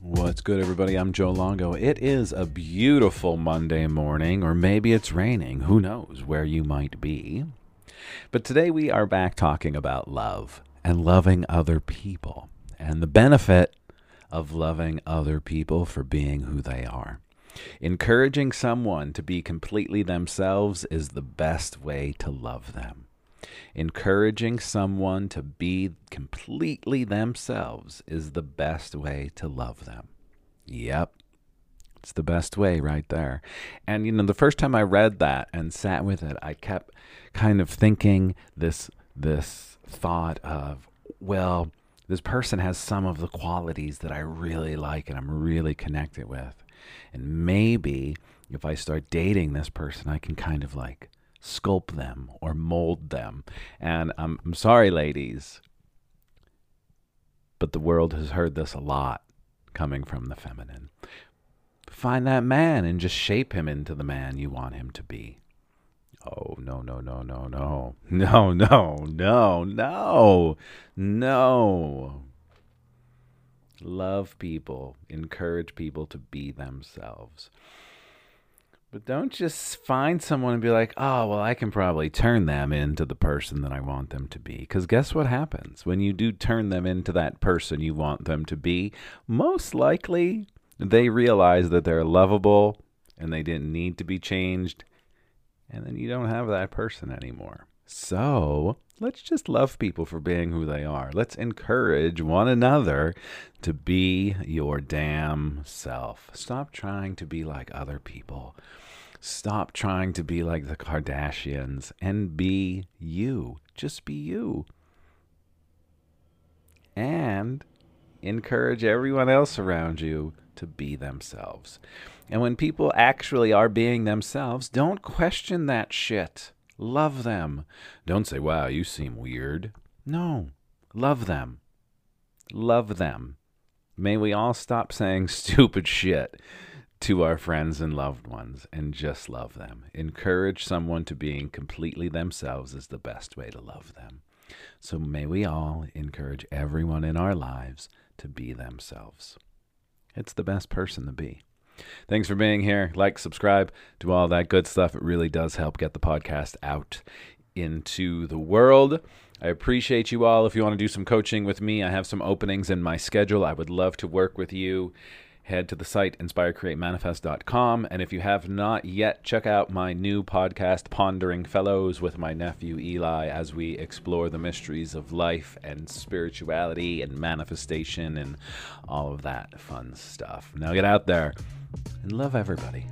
What's good, everybody? I'm Joe Longo. It is a beautiful Monday morning, or maybe it's raining. Who knows where you might be? But today we are back talking about love and loving other people and the benefit of loving other people for being who they are. Encouraging someone to be completely themselves is the best way to love them. Encouraging someone to be completely themselves is the best way to love them. Yep. It's the best way right there. And, you know, the first time I read that and sat with it, I kept kind of thinking this, this thought of, well, this person has some of the qualities that I really like and I'm really connected with. And maybe if I start dating this person, I can kind of like sculpt them or mold them. And I'm, I'm sorry, ladies, but the world has heard this a lot coming from the feminine. Find that man and just shape him into the man you want him to be. Oh, no, no, no, no, no. No, no, no, no, no. Love people, encourage people to be themselves. But don't just find someone and be like, oh, well, I can probably turn them into the person that I want them to be. Because guess what happens? When you do turn them into that person you want them to be, most likely they realize that they're lovable and they didn't need to be changed. And then you don't have that person anymore. So let's just love people for being who they are. Let's encourage one another to be your damn self. Stop trying to be like other people. Stop trying to be like the Kardashians and be you. Just be you. And encourage everyone else around you to be themselves. And when people actually are being themselves, don't question that shit. Love them. Don't say, wow, you seem weird. No, love them. Love them. May we all stop saying stupid shit to our friends and loved ones and just love them. Encourage someone to being completely themselves is the best way to love them. So may we all encourage everyone in our lives to be themselves. It's the best person to be. Thanks for being here. Like, subscribe, do all that good stuff. It really does help get the podcast out into the world. I appreciate you all. If you want to do some coaching with me, I have some openings in my schedule. I would love to work with you head to the site inspirecreatemanifest.com. And if you have not yet, check out my new podcast, Pondering Fellows, with my nephew Eli, as we explore the mysteries of life and spirituality and manifestation and all of that fun stuff. Now get out there and love everybody.